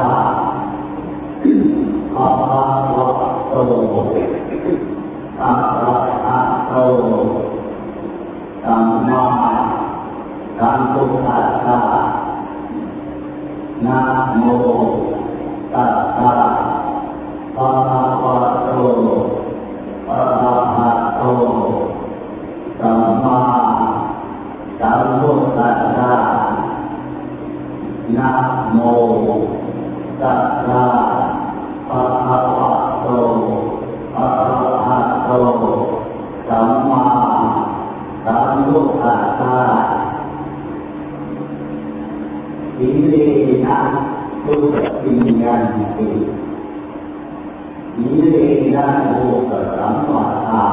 ะภะคะวะโตอะระหะโตตัมมาตัมพุทธะนะโมตัส เลนะพุทธปิญญาติอิเลนะโลกสัมปัฏฐา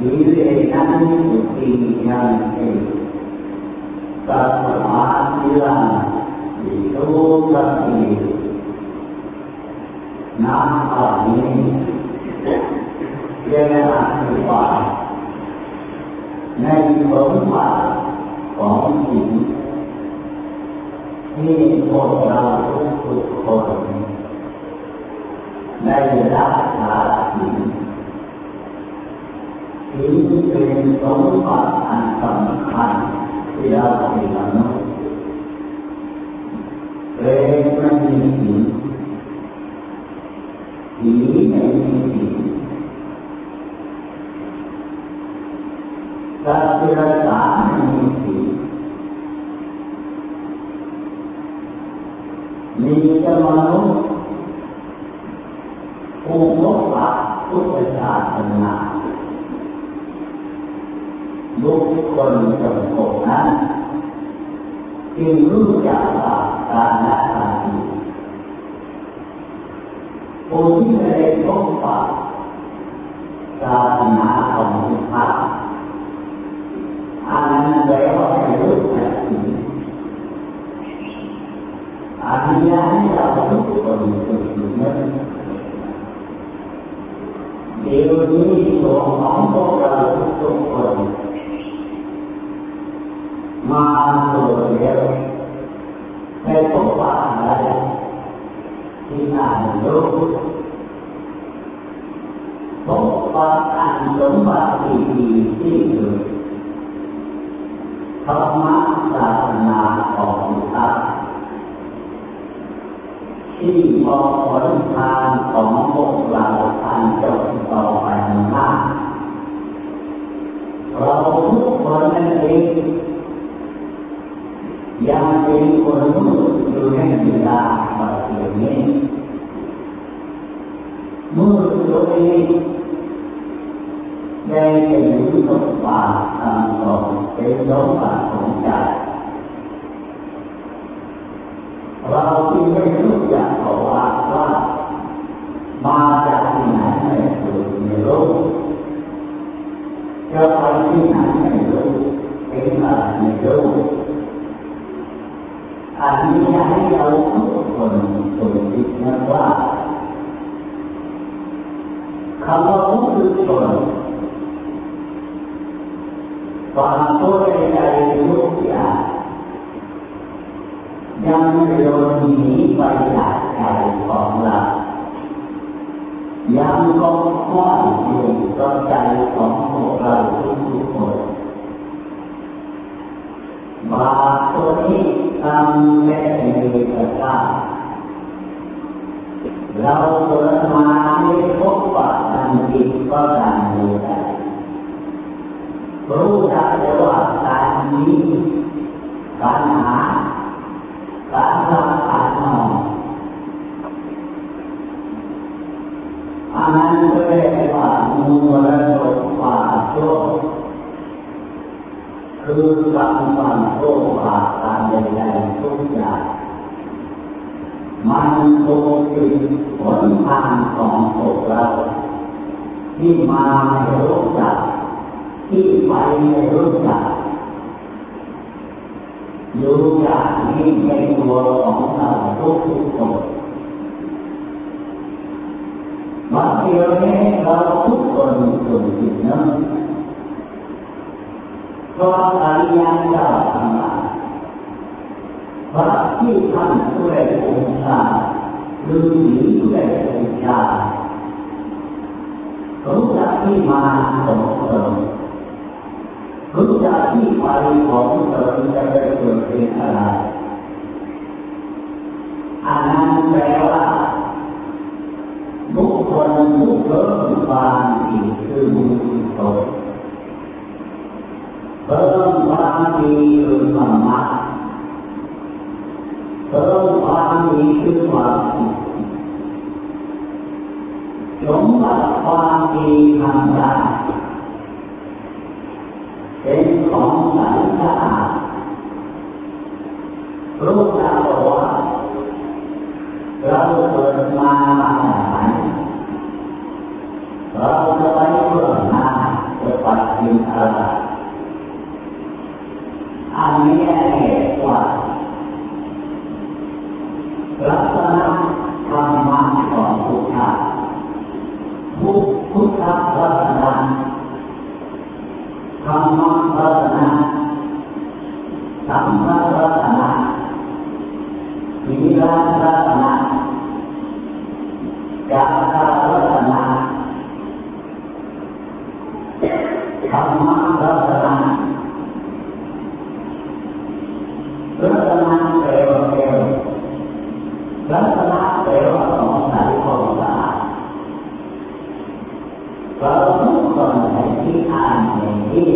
อิเลนะนิสุติญาติสัพพะนิรันติโตกัสสินาอานิเรียกว่าคือว่าในสมบัติของสิ่งที่พวกเราทุกคน ได้รับชาสิ่งสิ่งที่เป็นสมบัติอันสำคัญที่เราเป็นมนุษย์เป็นไม่มีสิ่งผีไม่มีสิ่งสัตว์ที่รักษาไม่มีสิ่งมีแต่มนุษย์ผู้พบปะพุทธศาสนา บุคคลจำพวกนั้นจึงรู้จักว่าการละการดีผู้ที่ไม่ได้พบปะศาสนาขอ งพุทธะอันนั้นแปลว่าไม่รู้จักสิ่งอันนี้ให้เราทุกคนฝึกอยู่นั้นเดี๋ยวนี้ตัวเราทุกคนตัวเดียวไม่พบว่าอะไรที่น่ารู้พบว่าอันสมบัติดีที่สุดธรรมะศาสนาของพระที่บอกผลทางของพวกเราอันจบต่อไปมากเราทุกคนนั่นเอง ยังเป็นคนรู้อยู่ในเวลาปัจจุบันนี้เมื่อตัวเองได้เป็นรู้สมบัติตามของเป็นสมบัติของใจเราที่ไม่รู้จักเขาว่าว่ามาจากที่ไหนไม่รู้ไม่รู้จะไปที่ไหนไม่รู้เป็นอะไรไม่รู้อันนี้ให้เราทุกคนคนคิดนะว่าคำว่าผู้ทุกคนความตัวใจทุกอย่างยังไม่โดนหนีไปจากใจของเรายังคงคล้องอยู่กับใจของพวกเราทุกคนบาปตัวนี้ทำไม่ได้มีกระด้างเราเกิดมาไม่พบปะกันจิตก็ดันดูได้รู้จักแต่ว่าการนี้การหาการรักษานอนอันนั้นก็เรียกว่ามูลสมบัติโลกคือการฟังโลกบาการใดๆทุกอย่าง มันคงเป็นผลทางของพวกเราที่มาให้รู้จักที่ไปให้รู้จักอยู่อย่างนี้ในตัวของเราทุกทุกคนบางทีเราทุกคนส่วนจิตนั้นเพราะอริยเจ้าทั้งหลาย พระที่ท่านด้วยองค์ชาลืมหนีด้วยองค์ชารู้จักที่มาของตนรู้จักที่ไปของตนจะไปเกิดเป็นอะไรอันนั้นแปลว่าบุคคลผู้เกิดความดีคือบุญตนเพิ่มความดีคือธรรมะเพิ่ม ความดีคือความสมบัติความดีทำได้นของสรรสะอาดรู้จักว่าเราเกิดมามาจากไหนเราจะไปเพื่อหน้าจะปัดยิงอะไรอันนี้เรียกว่าลักษณะธรรมะของพุทธะพุทพุทธลักษณะธรรมะลักษณะสัมมาลักษณะวิรัตลักษณะกาตาลักษณะธรรมะลักษณะ ลักษณะเปลวเปลวลักษณะเปลวของสายของสะอาดเราทุกคนในที่อ่านในที่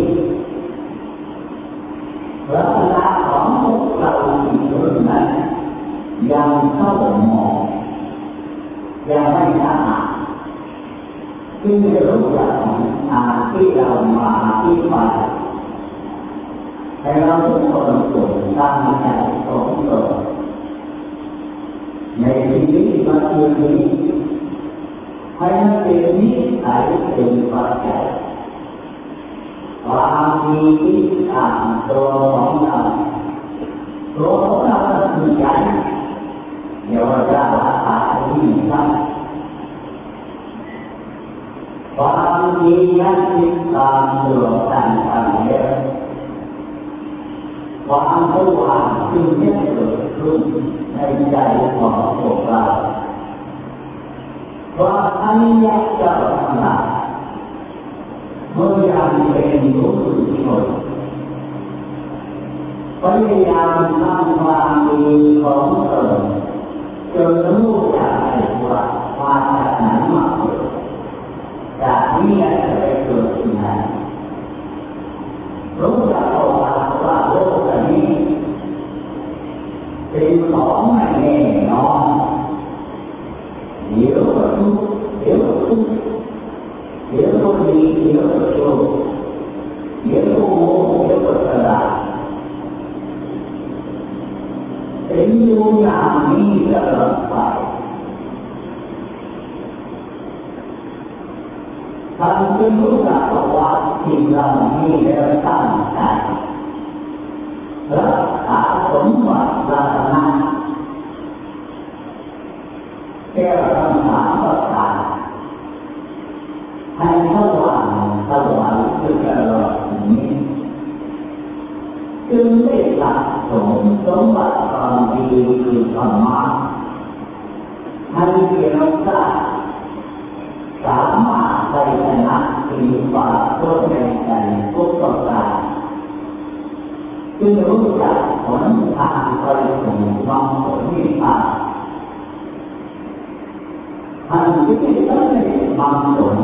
ลักษณะของพวกเราที่รุ่นนั้นยังเข้าหมองยังไม่สะอาดจึงจะรู้จักอาที่เรามาที่ไปให้เราทุกคนจง ตั้งใจของตนในชีวิตปัจจุบันนี้ให้มันเป็นนิสัยเป็นปัจจัยความมีที่ต่างตัวของเราตัวของเราคือใจเดี๋ยวเราจะรักษาที่ตั้งความดีนั้นติดตามตัวต่างกันเยอะ ความสว่างจึงไม่เกิดขึ้นในใจของพวกเราว่าอันยักจะทำลายเมื่อยังเป็นผู้ชนพยายามทำความดีของตนจน บางผล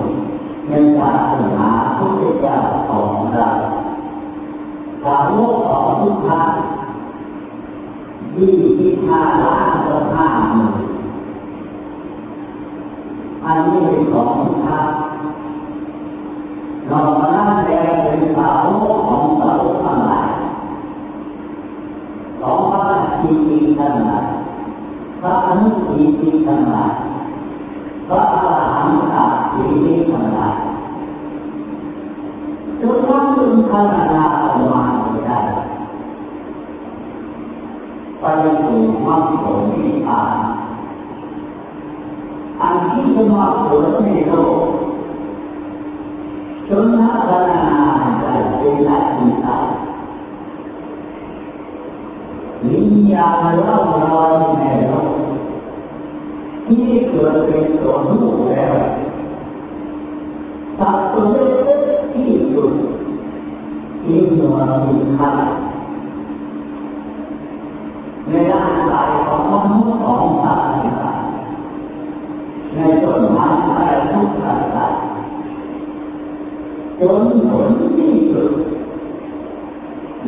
ในศาสนาพุทธเจ้าของเราสาวกของพุทธะยี่สิบห้าล้านต่อห้าหมื่นอันนี้เป็นของพุทธะนอกนั้นแล้วเป็นสาวกของสาวกทั้งหลายของพระจีตีทั้งหลายพระอนุจีตีทั้งหลายพระ นตจีตีทั้งหลายทุกท่านจึงขนาดออกมาได้ไปสู่มรรคผลนิพพานอันที่จะมาเกิดในโลกจนนักนาได้เป็นนักวิชาวิญญาณเล่าลอยในโลกที่เกิดเป็นตัวรู้แล้ว สัตว์ตัวเล็กที่สุดที่มีมีค่าในร่างกายของมนุษย์ของสัตว์ในต้นไม้อะไรทุกอย่างจนผลที่สุด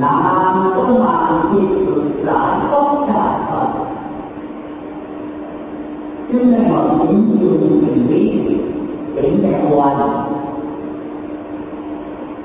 นามก็มาที่สุดหลายก็ได้จึงในหมดนี้อยู่ในนี้เป็นแม่วันใหญ่ต้องมีกว่านั้นแล้วจึงเป็นสัตว์โตใหญ่ขึ้นมาใหญ่ต้องมีกว่านั้นอีกจึงไม่มาเป็นมนุษย์เป็น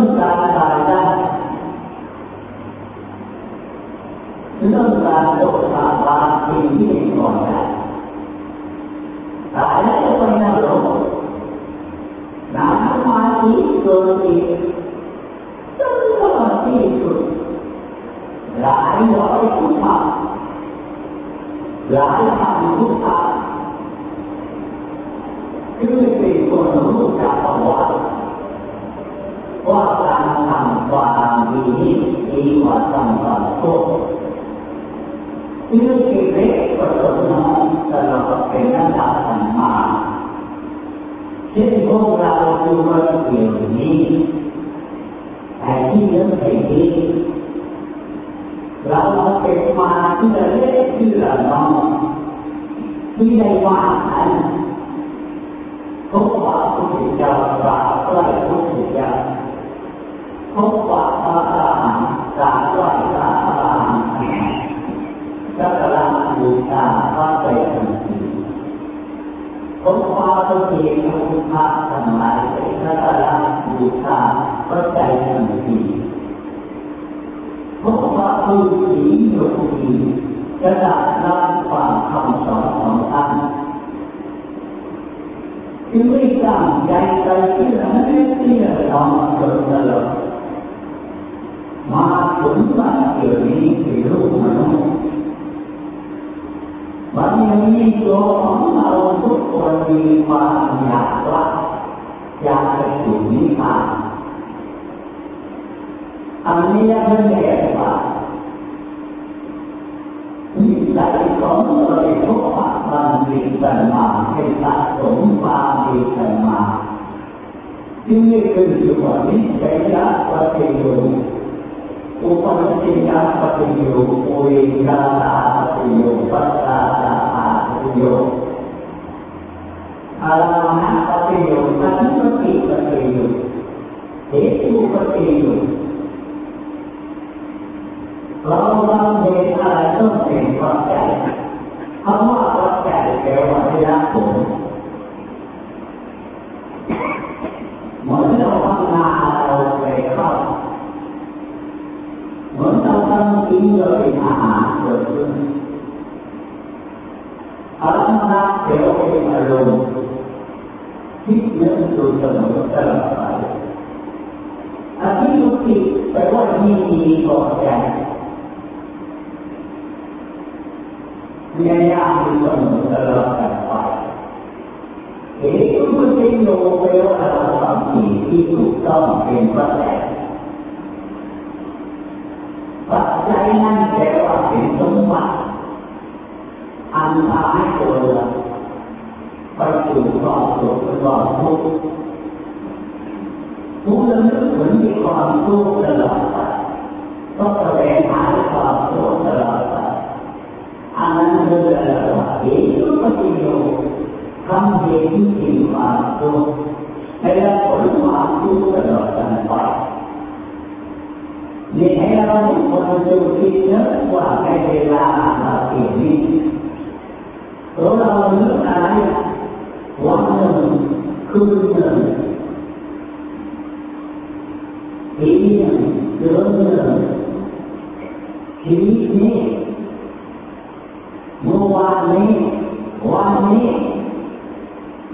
งการตายได้เรื่องการโดดตามบาสิ่งที่ไม่ก่อนได้ตายแล้วก็ไปนรกน้ำมาที่เกิดอีกก็ คือกิเลสก็ลดน้อยตลอดเป็นระดับธรรมาที่พวกเราดูมาเกี่ยวนี้แต่ที่เรื่องเป็นนี้เราเป็นมาที่เล็กที่ละน้องที่ได้ว่านั้นพบว่าพุทธเจ้ากราบไหว้พุทธเจ้าพบว่าพระอรหันต์กราบไหว้พระอรหันต์สักการะบูชาพระใจทันที พบว่าพระเจ้าพุทธะทั้งหลายสักการะบูชาพระใจทันทีพบว่าผู้ศีโยคีกระดับด้านความคำสอนของท่านจึงไม่ตั้งใจใจที่ละเล็กที่ละน้อยจนตลอดมาถึงวันเกิดนี้คือลูกมนุษย์ วันนี้ตัวของเราทุกคนมีความอยากว่าอยากไปสู่นิพพานอันนี้ไม่แน่ว่านิสัยของเราทุกข์มันดีกันมาให้สะสมความดีกันมาจึงไม่ขึ้นอยู่ว่านิสัยละปฏิโยอุปนิสัยปฏิโยอุริยาตาปฏิโยปัสสาตาปฏิโยอารามะปฏิโยสันติปฏิโยเหตุปฏิโยเรา ทำเหตุอะไรต้องเป็นความใจคำว่าวัดใจแปลว่าไม่รักผลเหมือนเรา มณ์รักเดี๋ยวเป็นอารมณ์คิดนึกดูเสมอตลอดไปอันนี้ทุกทีแปลว่ามีมีก่อนใจพยายามมีเสมองตลอดไปเหตุที่มันเป็นโยเปลว่าเราทำสิ่งที่ถูกต้องเป็นปัจจัยปัจจัยนั้นแปลว่าเป็นสมบัติอันพาให้ตัวเราไปควเรื่องเหมือนมีความทุกข์ตลอด ไปก็แสดงหาความทุกข์ตลอดไปอันนั้นคืออะไรวะเหตุปฏิโยทำเหตุที่ถึงความทุกข์ให้ได้ผลความทุกข์ตล วันหนึ่งคืนหนึ่งปีหนึ่งเดือนหนึ่งเหทีนี้เมื่อวานนี้วันนี้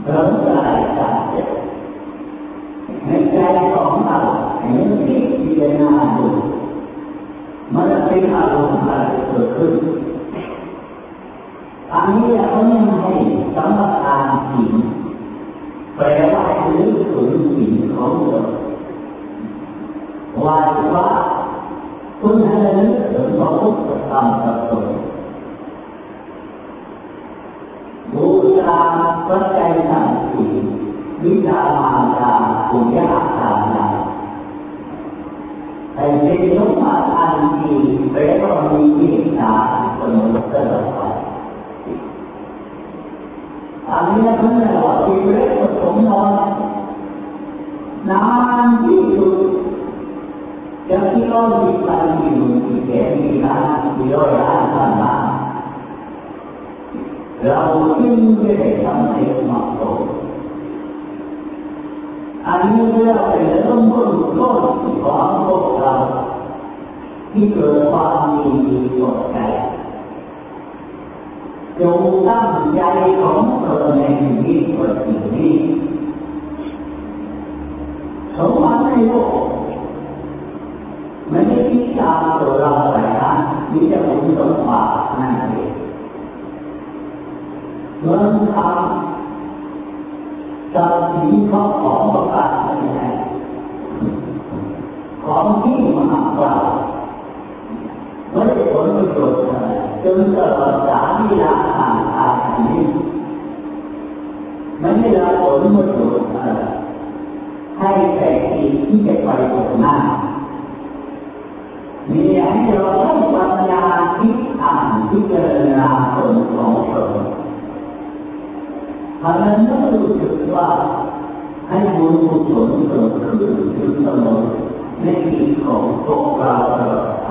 เริ่มอะไรกันในใจของเราเห็นที่พิจารณาดูมันเป็นอารมณ์อะไรเกิดขึ้นอันนี้เขาไม่ให้สมการสิ่งแปลว่าลึกถึงสิ่งของเราว่าว่าคุณให้ลึกถึงพระพุทธธรรมประสงค์บูชาพระใจสังสี วิชารมารดาปุญญาตานาแต่เป็นสมบัติอันดีแปลว่ามีวิชาสมอตลอดไปอันนี้นะคุณเราชีวิตผสมนอนนานที่สุดจะที่เรามีการมีมือมีแขนมีร้านมีร้อยานพันล้าเราจึงจะได้ทำให้เหมาะสม อันนี้เรียกเป็นเรื่องต้นต้นของพวกเราที่เกิดความมีดีกดใจจงตั้งใจของตนในชีวิตประจำนี้สมบัติในโลกไม่ได้คิดตาตัวเราแต่ละมีแต่ผลสมบัตินั่นเองเงินทำจะสีเขาของประกาศไม่ได้ของที่มหากราบไม่ได้ผลประโยชน์อะไรจ นตลอดสามที่ละทางอาชีพไม่ได้รับผลประโยชน์อะไรให้แต่สิ่งที่จะไปผลหน้ามีให้เราต้องปัญญาคิดอ่านพิจารณาผลของตนเพราะนั้นต้องรู้สึกว่าให้บุญกุศลเกิดขึ้นอยู่เสมอในชีวิตของพวกเราตลอดไป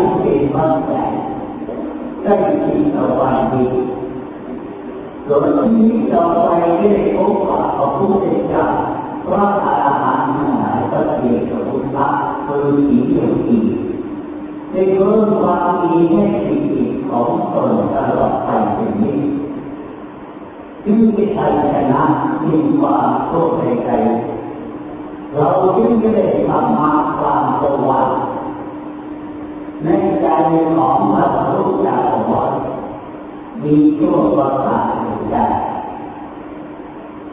นิสัยเป็นบ้านใจได้ดีต่อไปดีโดยที่ต่อไปได้พบกับพระพุทธเจ้าพระอรหันต์ทั้งหลายพระเดชพระคุณพระคือผีเดียวดีได้เพิ่มความดีให้ชีวิตของตนตลอดไปเป็นนี้จึงจะชัยชนะยิ่งกว่าโทษใดๆเราจึงจะได้ทำมาความสว่าง ในใจของพระพุทธเจ้ามีชั่วประการใด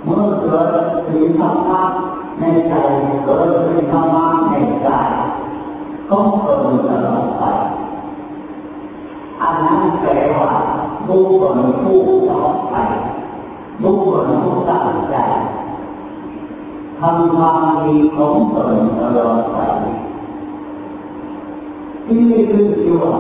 เมื่อเกิดถึงธรรมะในใจเกิดถึงธรรมะในใจก็เกิดตลอดไปอันนั้นแปลว่าบุคคลผู้ต่อไปบุคคลผู้ตั้งใจทำความดีของตนตลอดไป ที่นี่คือชื่อว่า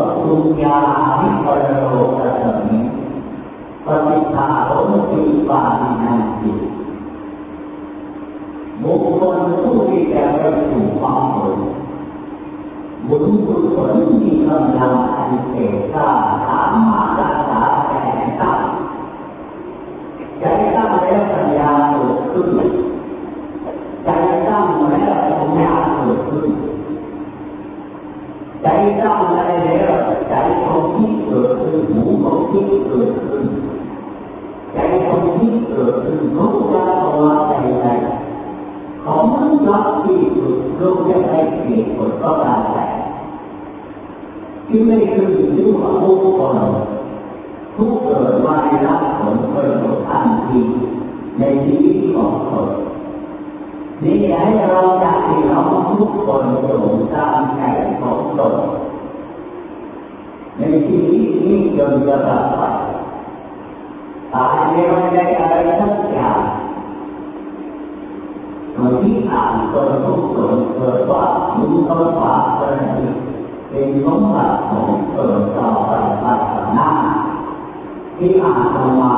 จะให้เกิดผลก็ได้แต่ที่ไม่คือรู้ว่าผู้คนผู้เกิดมาได้รับผลประโยชน์ทันทีในชีวิตของตนนี่ให้เราอยากที่เราทุกคนจงตามใจของตนในชีวิตนี้จนจะตายไปตายไม่ได้อะไรสักอย่าง มื่อที่อ่านเกิดทุกข์เกิดว่ามึงต้องฝากอะไรเป็นสมบัติของเกิดต่อไปไปหน้าที่อาตมา